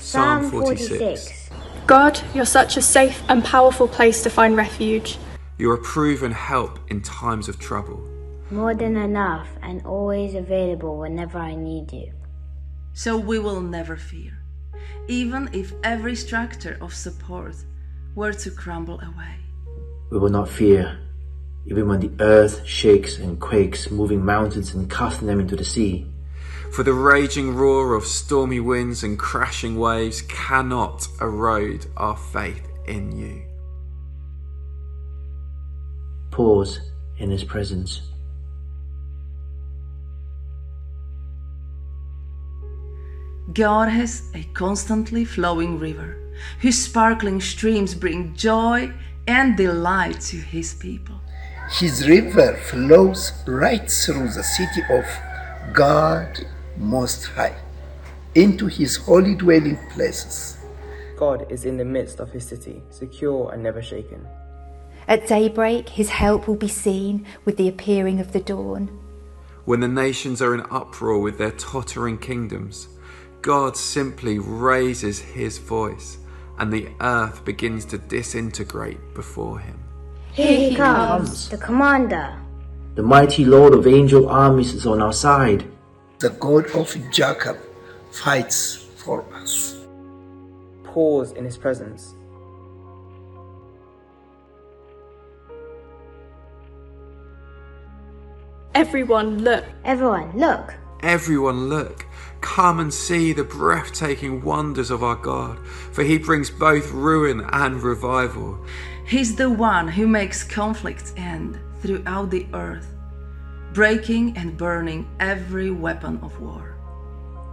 Psalm 46. God, you're such a safe and powerful place to find refuge. You are a proven help in times of trouble. More than enough and always available whenever I need you. So we will never fear, even if every structure of support were to crumble away. We will not fear, even when the earth shakes and quakes, moving mountains and casting them into the sea. For the raging roar of stormy winds and crashing waves cannot erode our faith in you. Pause in His presence. God has a constantly flowing river, whose sparkling streams bring joy and delight to his people. His river flows right through the city of God Most High into his holy dwelling places. God is in the midst of his city, secure and never shaken. At daybreak, his help will be seen with the appearing of the dawn. When the nations are in uproar with their tottering kingdoms, God simply raises his voice and the earth begins to disintegrate before him. Here he comes, the commander. The mighty Lord of angel armies is on our side. The God of Jacob fights for us. Pause in his presence. Everyone, look. Everyone, look. Everyone, look. Come and see the breathtaking wonders of our God, for he brings both ruin and revival. He's the one who makes conflicts end throughout the earth, breaking and burning every weapon of war.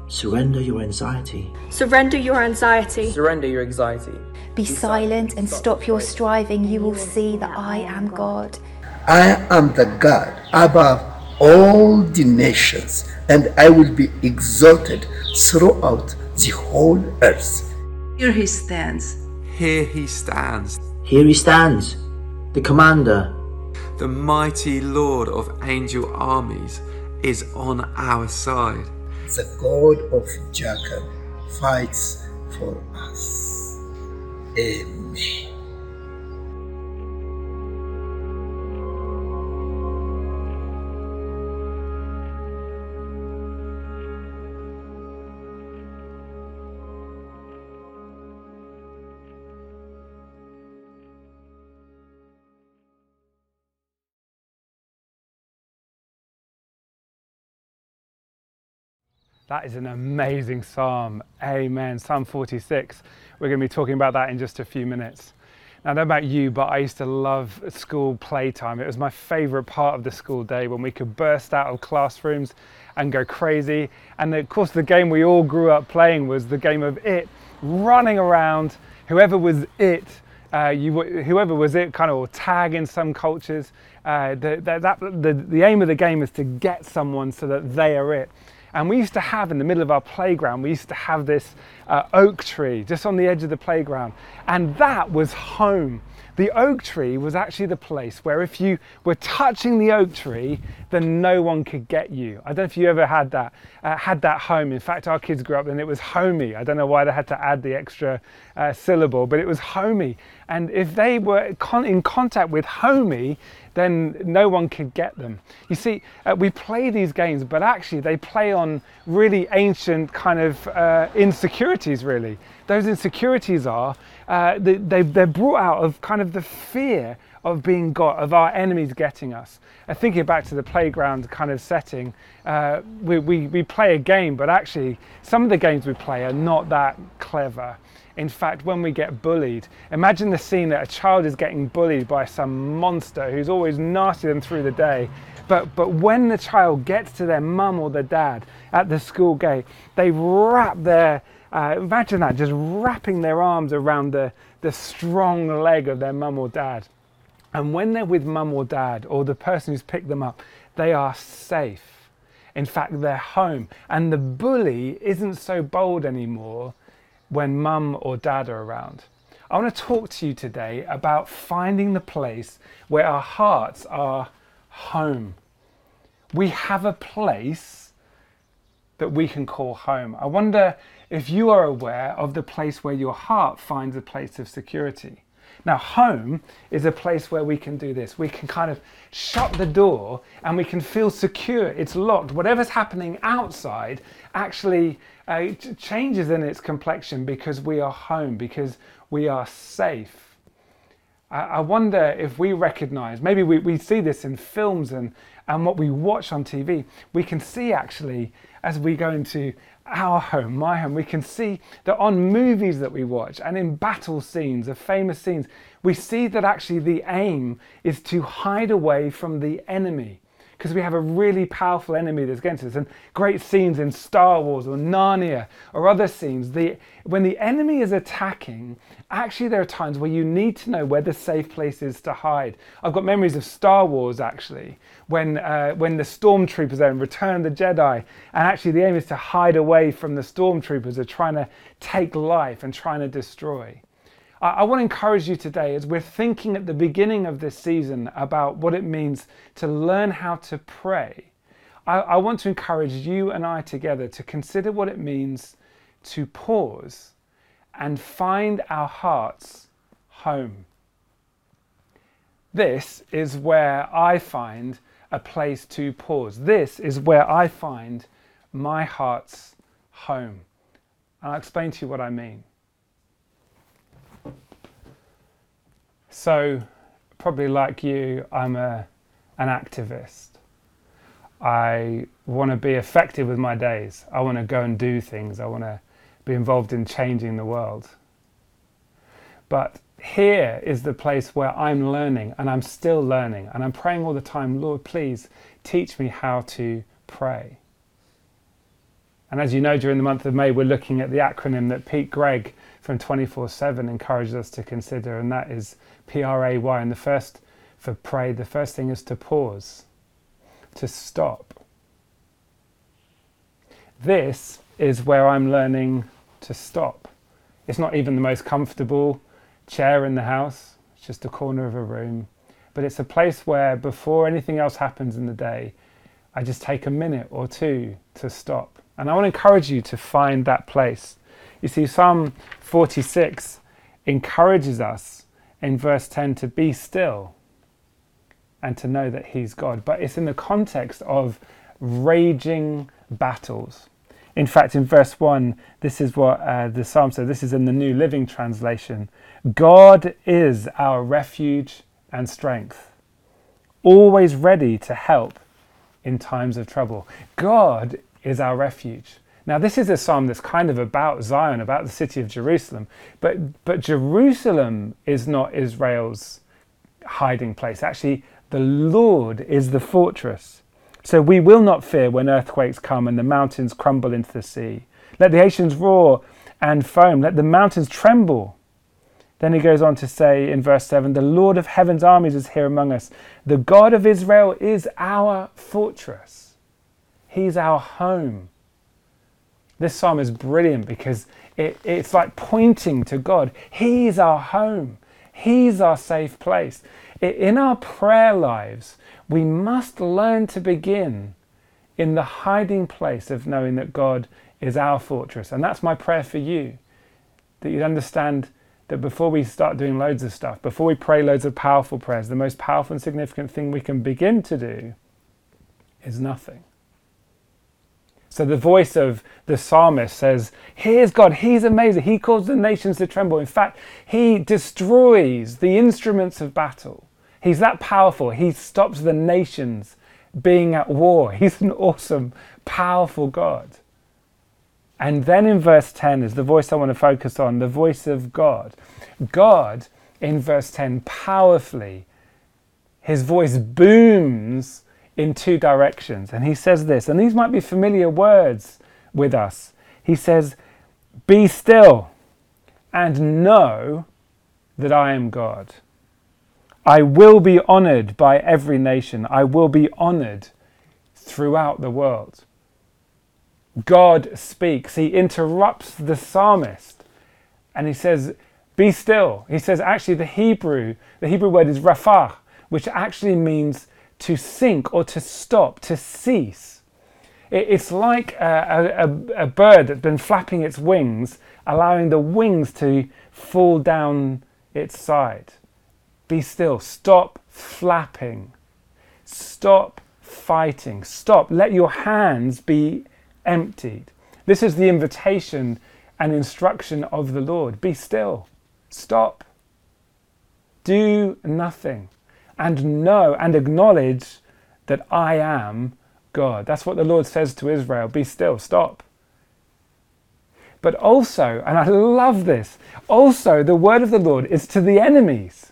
Surrender your anxiety. Surrender your anxiety. Surrender your anxiety. Be silent and stop your striving. You will see that I am God. I am the God above all the nations, and I will be exalted throughout the whole earth. Here he stands, Here he stands, Here he stands, the commander. The mighty Lord of angel armies is on our side. The God of Jacob fights for us. Amen. That is an amazing psalm. Amen. Psalm 46. We're going to be talking about that in just a few minutes. Now, I don't know about you, but I used to love school playtime. It was my favourite part of the school day when we could burst out of classrooms and go crazy. And of course, the game we all grew up playing was the game of it, running around. Whoever was it, uh, you, whoever was it, kind of or tag in some cultures. Uh, the, the, that, the, the aim of the game is to get someone so that they are it. And we used to have in the middle of our playground, we used to have this uh, oak tree just on the edge of the playground. And that was home. The oak tree was actually the place where if you were touching the oak tree, then no one could get you. I don't know if you ever had that, uh, had that home. In fact, our kids grew up and it was homey. I don't know why they had to add the extra uh, syllable, but it was homey. And if they were con- in contact with homey, then no one could get them. You see, uh, we play these games, but actually they play on really ancient kind of uh, insecurities, really. Those insecurities are, uh, they, they, they're brought out of kind of the fear of being got, of our enemies getting us. Uh, thinking back to the playground kind of setting, uh, we, we, we play a game, but actually some of the games we play are not that clever. In fact, when we get bullied, imagine the scene that a child is getting bullied by some monster who's always nasty them through the day. But, but when the child gets to their mum or their dad at the school gate, they wrap their, uh, imagine that, just wrapping their arms around the, the strong leg of their mum or dad. And when they're with mum or dad or the person who's picked them up, they are safe. In fact, they're home. And the bully isn't so bold anymore when mum or dad are around. I want to talk to you today about finding the place where our hearts are home. We have a place that we can call home. I wonder if you are aware of the place where your heart finds a place of security. Now, home is a place where we can do this. We can kind of shut the door and we can feel secure. It's locked. Whatever's happening outside actually uh, changes in its complexion because we are home, because we are safe. I wonder if we recognize, maybe we, we see this in films and, and what we watch on TV, we can see actually as we go into our home, my home, we can see that on movies that we watch and in battle scenes, of famous scenes, we see that actually the aim is to hide away from the enemy because we have a really powerful enemy that's against us. And great scenes in Star Wars or Narnia or other scenes, the, when the enemy is attacking, actually there are times where you need to know where the safe place is to hide. I've got memories of Star Wars actually, when, uh, when the stormtroopers are in Return the Jedi, and actually the aim is to hide away from the stormtroopers who are trying to take life and trying to destroy. I want to encourage you today as we're thinking at the beginning of this season about what it means to learn how to pray. I, I, want to encourage you and I together to consider what it means to pause and find our hearts home. This is where I find a place to pause. This is where I find my heart's home. And I'll explain to you what I mean. So, probably like you, I'm a, an activist. I want to be effective with my days. I want to go and do things. I want to be involved in changing the world. But here is the place where I'm learning and I'm still learning and I'm praying all the time, Lord, please teach me how to pray. And as you know, during the month of May, we're looking at the acronym that Pete Greig from 24 7 encourages us to consider, and that is P R A Y. And the first for pray, the first thing is to pause, to stop. This is where I'm learning to stop. It's not even the most comfortable chair in the house, it's just a corner of a room. But it's a place where before anything else happens in the day, I just take a minute or two to stop. And I want to encourage you to find that place. You see, Psalm 46 encourages us in verse 10 to be still and to know that He's God. But it's in the context of raging battles. In fact, in verse 1, this is what uh, the psalm says. This is in the New Living Translation. God is our refuge and strength, always ready to help in times of trouble. God is our refuge. Now, this is a psalm that's kind of about Zion, about the city of Jerusalem, but, but Jerusalem is not Israel's hiding place. Actually, the Lord is the fortress. So we will not fear when earthquakes come and the mountains crumble into the sea. Let the oceans roar and foam. Let the mountains tremble. Then he goes on to say in verse 7 The Lord of heaven's armies is here among us. The God of Israel is our fortress, He's our home. This psalm is brilliant because it, it's like pointing to God. He's our home, He's our safe place. In our prayer lives, we must learn to begin in the hiding place of knowing that God is our fortress. And that's my prayer for you that you'd understand that before we start doing loads of stuff, before we pray loads of powerful prayers, the most powerful and significant thing we can begin to do is nothing. So the voice of the psalmist says, Here's God, He's amazing. He causes the nations to tremble. In fact, He destroys the instruments of battle. He's that powerful. He stops the nations being at war. He's an awesome, powerful God. And then in verse 10 is the voice I want to focus on the voice of God. God, in verse 10, powerfully, his voice booms in two directions. And he says this, and these might be familiar words with us. He says, Be still and know that I am God. I will be honored by every nation. I will be honored throughout the world. God speaks. He interrupts the psalmist and he says, Be still. He says, actually, the Hebrew, the Hebrew word is rafah, which actually means to sink or to stop, to cease. It's like a, a, a, bird that's been flapping its wings, allowing the wings to fall down its side. Be still. Stop flapping. Stop fighting. Stop. Let your hands be emptied. This is the invitation and instruction of the Lord. Be still. Stop. Do nothing. And know and acknowledge that I am God. That's what the Lord says to Israel be still, stop. But also, and I love this, also the word of the Lord is to the enemies.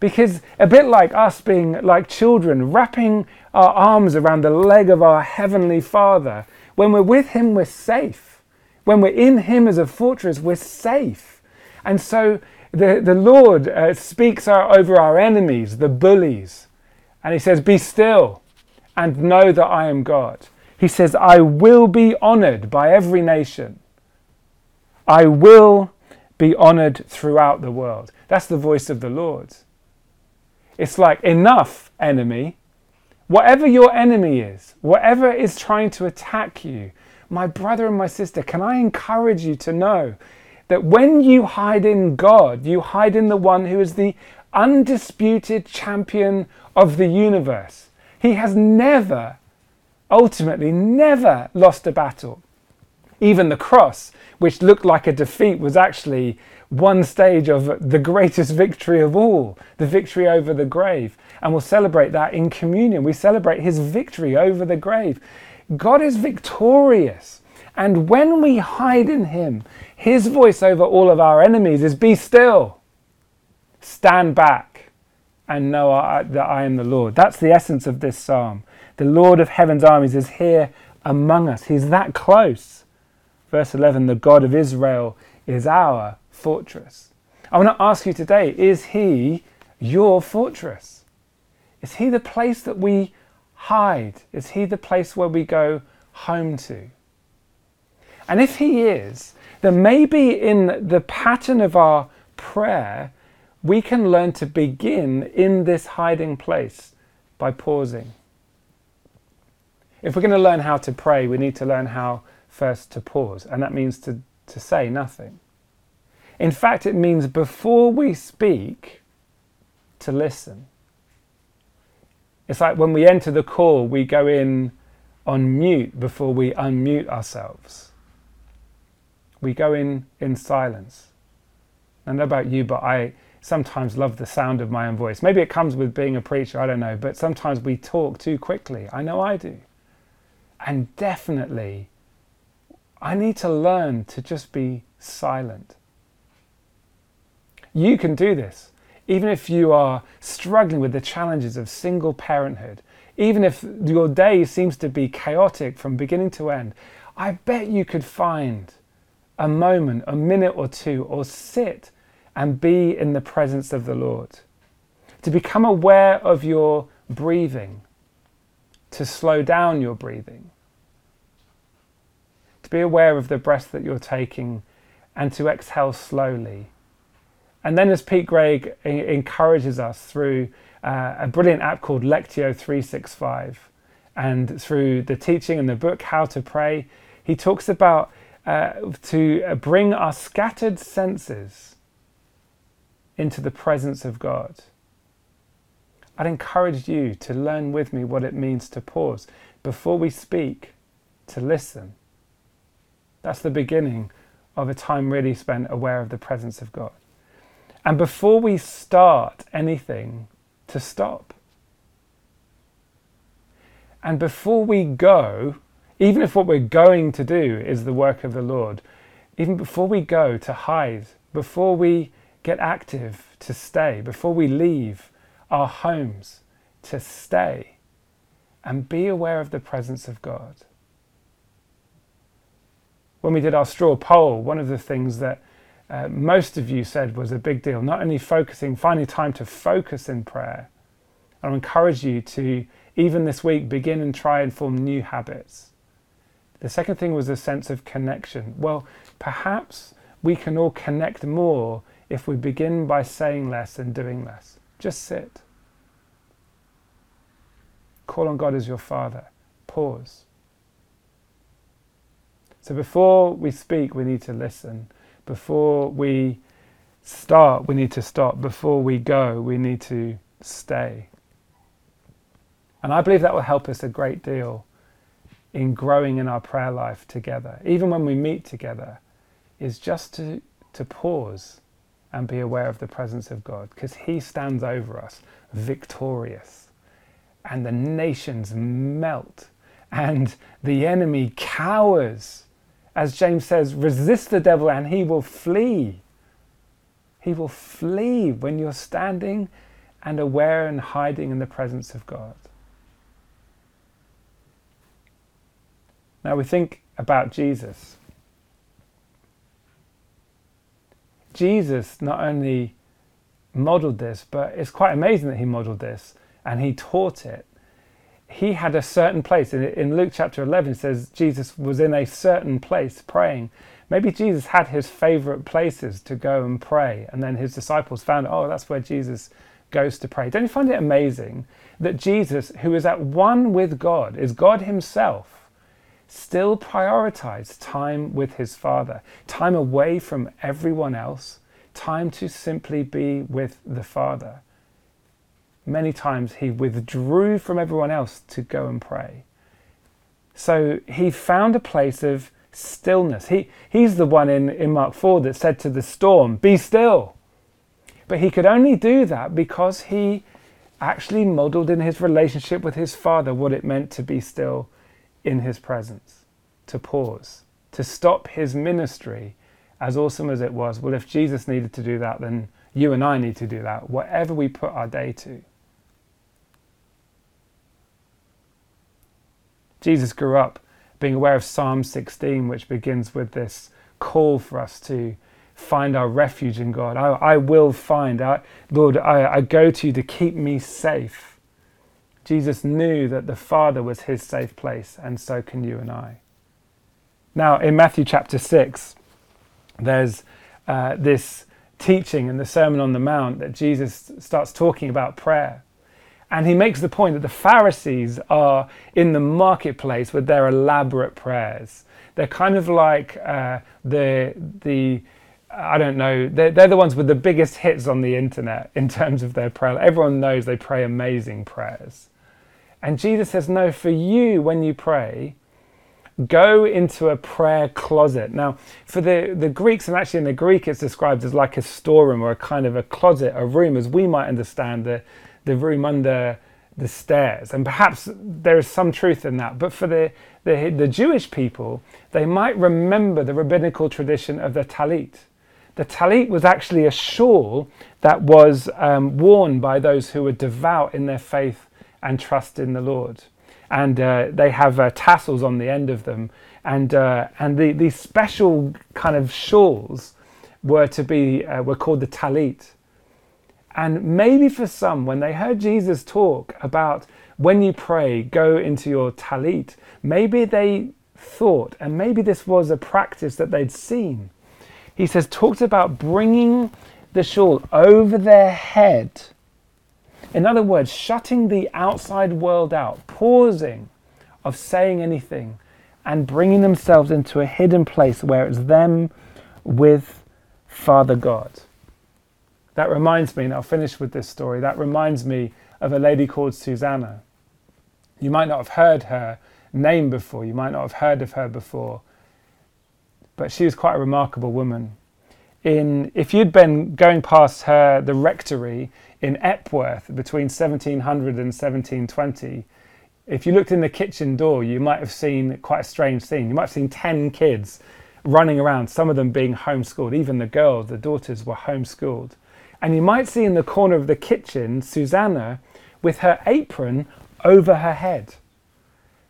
Because a bit like us being like children, wrapping our arms around the leg of our Heavenly Father, when we're with Him, we're safe. When we're in Him as a fortress, we're safe. And so the, the Lord uh, speaks our, over our enemies, the bullies, and He says, Be still and know that I am God. He says, I will be honored by every nation. I will be honored throughout the world. That's the voice of the Lord. It's like, enough, enemy. Whatever your enemy is, whatever is trying to attack you, my brother and my sister, can I encourage you to know that when you hide in God, you hide in the one who is the undisputed champion of the universe. He has never, ultimately, never lost a battle. Even the cross, which looked like a defeat, was actually one stage of the greatest victory of all, the victory over the grave. And we'll celebrate that in communion. We celebrate his victory over the grave. God is victorious. And when we hide in him, his voice over all of our enemies is be still, stand back, and know that I am the Lord. That's the essence of this psalm. The Lord of heaven's armies is here among us. He's that close. Verse 11 The God of Israel is our fortress. I want to ask you today is He your fortress? Is He the place that we hide? Is He the place where we go home to? And if He is, then maybe in the pattern of our prayer, we can learn to begin in this hiding place by pausing. If we're going to learn how to pray, we need to learn how first to pause, and that means to, to say nothing. In fact, it means before we speak, to listen. It's like when we enter the call, we go in on mute before we unmute ourselves. We go in in silence. I know about you, but I sometimes love the sound of my own voice. Maybe it comes with being a preacher, I don't know, but sometimes we talk too quickly. I know I do. And definitely, I need to learn to just be silent. You can do this. Even if you are struggling with the challenges of single parenthood, even if your day seems to be chaotic from beginning to end, I bet you could find a moment, a minute or two, or sit and be in the presence of the Lord. To become aware of your breathing, to slow down your breathing, to be aware of the breath that you're taking, and to exhale slowly and then, as Pete Greig encourages us through uh, a brilliant app called Lectio 365 and through the teaching in the book How to Pray, he talks about uh, to bring our scattered senses into the presence of God. I'd encourage you to learn with me what it means to pause before we speak, to listen. That's the beginning of a time really spent aware of the presence of God. And before we start anything, to stop. And before we go, even if what we're going to do is the work of the Lord, even before we go, to hide, before we get active, to stay, before we leave our homes, to stay and be aware of the presence of God. When we did our straw poll, one of the things that uh, most of you said was a big deal. Not only focusing, finding time to focus in prayer. I encourage you to, even this week, begin and try and form new habits. The second thing was a sense of connection. Well, perhaps we can all connect more if we begin by saying less and doing less. Just sit. Call on God as your Father. Pause. So before we speak, we need to listen. Before we start, we need to stop. Before we go, we need to stay. And I believe that will help us a great deal in growing in our prayer life together, even when we meet together, is just to, to pause and be aware of the presence of God because He stands over us victorious. And the nations melt and the enemy cowers. As James says, resist the devil and he will flee. He will flee when you're standing and aware and hiding in the presence of God. Now we think about Jesus. Jesus not only modeled this, but it's quite amazing that he modeled this and he taught it. He had a certain place. In Luke chapter 11, it says Jesus was in a certain place praying. Maybe Jesus had his favorite places to go and pray, and then his disciples found, oh, that's where Jesus goes to pray. Don't you find it amazing that Jesus, who is at one with God, is God himself, still prioritized time with his Father, time away from everyone else, time to simply be with the Father. Many times he withdrew from everyone else to go and pray. So he found a place of stillness. He, he's the one in, in Mark 4 that said to the storm, Be still. But he could only do that because he actually modeled in his relationship with his father what it meant to be still in his presence, to pause, to stop his ministry, as awesome as it was. Well, if Jesus needed to do that, then you and I need to do that, whatever we put our day to. Jesus grew up being aware of Psalm 16, which begins with this call for us to find our refuge in God. I, I will find, I, Lord, I, I go to you to keep me safe. Jesus knew that the Father was his safe place, and so can you and I. Now, in Matthew chapter 6, there's uh, this teaching in the Sermon on the Mount that Jesus starts talking about prayer. And he makes the point that the Pharisees are in the marketplace with their elaborate prayers. They're kind of like uh, the, the I don't know, they're, they're the ones with the biggest hits on the internet in terms of their prayer. Everyone knows they pray amazing prayers. And Jesus says, No, for you, when you pray, go into a prayer closet. Now, for the, the Greeks, and actually in the Greek, it's described as like a storeroom or a kind of a closet, a room, as we might understand the, the room under the stairs. And perhaps there is some truth in that. But for the, the, the Jewish people, they might remember the rabbinical tradition of the talit. The talit was actually a shawl that was um, worn by those who were devout in their faith and trust in the Lord. And uh, they have uh, tassels on the end of them. And, uh, and the, these special kind of shawls were to be, uh, were called the talit. And maybe for some, when they heard Jesus talk about when you pray, go into your talit, maybe they thought, and maybe this was a practice that they'd seen. He says, talked about bringing the shawl over their head. In other words, shutting the outside world out, pausing of saying anything, and bringing themselves into a hidden place where it's them with Father God. That reminds me, and I'll finish with this story, that reminds me of a lady called Susanna. You might not have heard her name before, you might not have heard of her before, but she was quite a remarkable woman. In, if you'd been going past her, the rectory in Epworth between 1700 and 1720, if you looked in the kitchen door, you might have seen quite a strange scene. You might have seen 10 kids running around, some of them being homeschooled. Even the girls, the daughters, were homeschooled. And you might see in the corner of the kitchen Susanna with her apron over her head.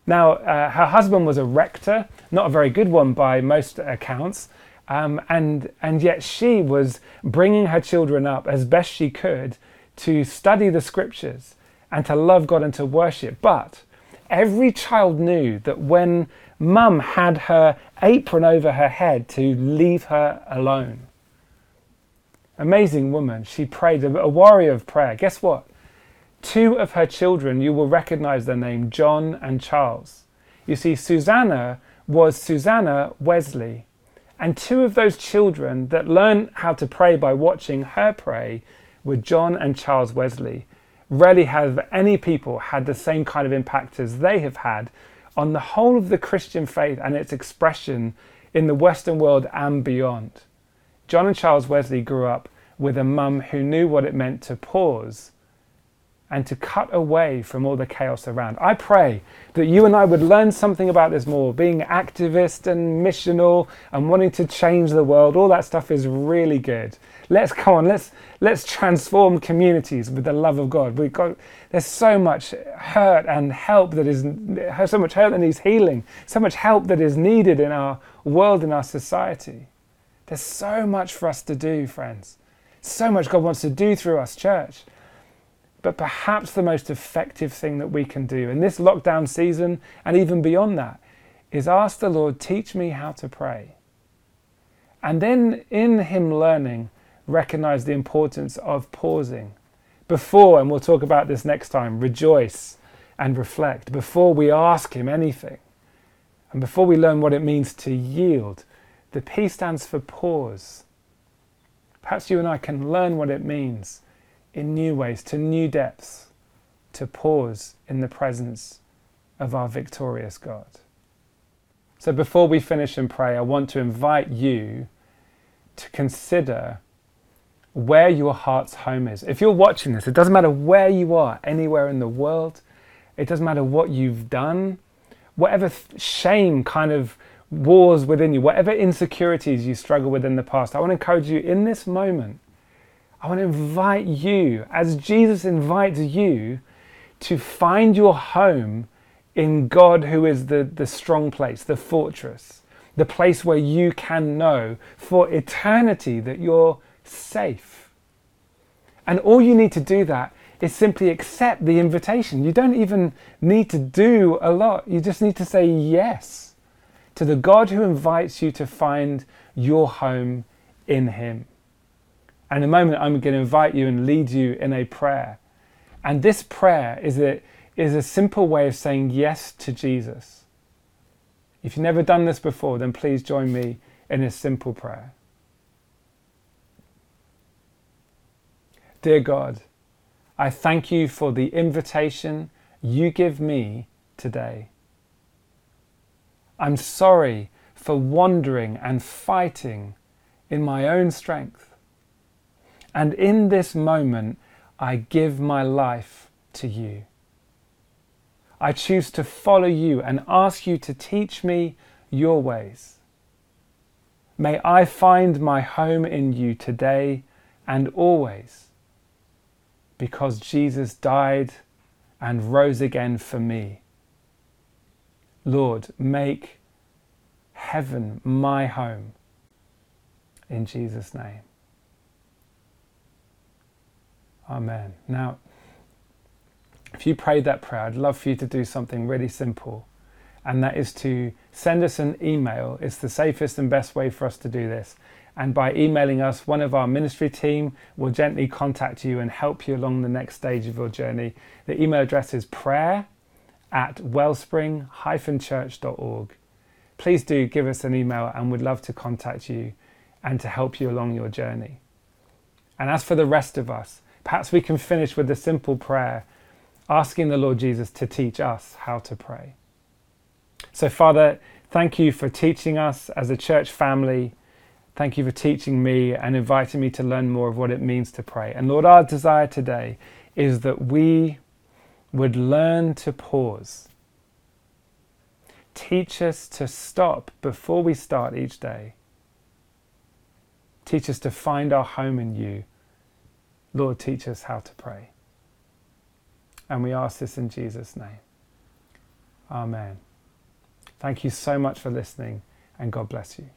Now, uh, her husband was a rector, not a very good one by most accounts, um, and, and yet she was bringing her children up as best she could to study the scriptures and to love God and to worship. But every child knew that when mum had her apron over her head to leave her alone. Amazing woman. She prayed, a warrior of prayer. Guess what? Two of her children, you will recognize their name, John and Charles. You see, Susanna was Susanna Wesley. And two of those children that learned how to pray by watching her pray were John and Charles Wesley. Rarely have any people had the same kind of impact as they have had on the whole of the Christian faith and its expression in the Western world and beyond. John and Charles Wesley grew up with a mum who knew what it meant to pause and to cut away from all the chaos around. I pray that you and I would learn something about this more. Being activist and missional and wanting to change the world, all that stuff is really good. Let's go on, let's let's transform communities with the love of God. We've got there's so much hurt and help that is so much hurt that needs healing, so much help that is needed in our world, in our society. There's so much for us to do, friends. So much God wants to do through us, church. But perhaps the most effective thing that we can do in this lockdown season and even beyond that is ask the Lord, teach me how to pray. And then in Him learning, recognize the importance of pausing. Before, and we'll talk about this next time, rejoice and reflect. Before we ask Him anything, and before we learn what it means to yield, the P stands for pause. Perhaps you and I can learn what it means in new ways, to new depths, to pause in the presence of our victorious God. So before we finish and pray, I want to invite you to consider where your heart's home is. If you're watching this, it doesn't matter where you are, anywhere in the world, it doesn't matter what you've done, whatever shame kind of wars within you, whatever insecurities you struggle with in the past, I want to encourage you in this moment I want to invite you, as Jesus invites you, to find your home in God, who is the, the strong place, the fortress, the place where you can know for eternity that you're safe. And all you need to do that is simply accept the invitation. You don't even need to do a lot, you just need to say yes to the God who invites you to find your home in Him. And in a moment, I'm going to invite you and lead you in a prayer. And this prayer is a, is a simple way of saying yes to Jesus. If you've never done this before, then please join me in a simple prayer. Dear God, I thank you for the invitation you give me today. I'm sorry for wandering and fighting in my own strength. And in this moment, I give my life to you. I choose to follow you and ask you to teach me your ways. May I find my home in you today and always, because Jesus died and rose again for me. Lord, make heaven my home. In Jesus' name. Amen. Now, if you prayed that prayer, I'd love for you to do something really simple, and that is to send us an email. It's the safest and best way for us to do this. And by emailing us, one of our ministry team will gently contact you and help you along the next stage of your journey. The email address is prayer at wellspring-church.org. Please do give us an email and we'd love to contact you and to help you along your journey. And as for the rest of us, Perhaps we can finish with a simple prayer, asking the Lord Jesus to teach us how to pray. So, Father, thank you for teaching us as a church family. Thank you for teaching me and inviting me to learn more of what it means to pray. And Lord, our desire today is that we would learn to pause. Teach us to stop before we start each day. Teach us to find our home in you Lord, teach us how to pray. And we ask this in Jesus' name. Amen. Thank you so much for listening, and God bless you.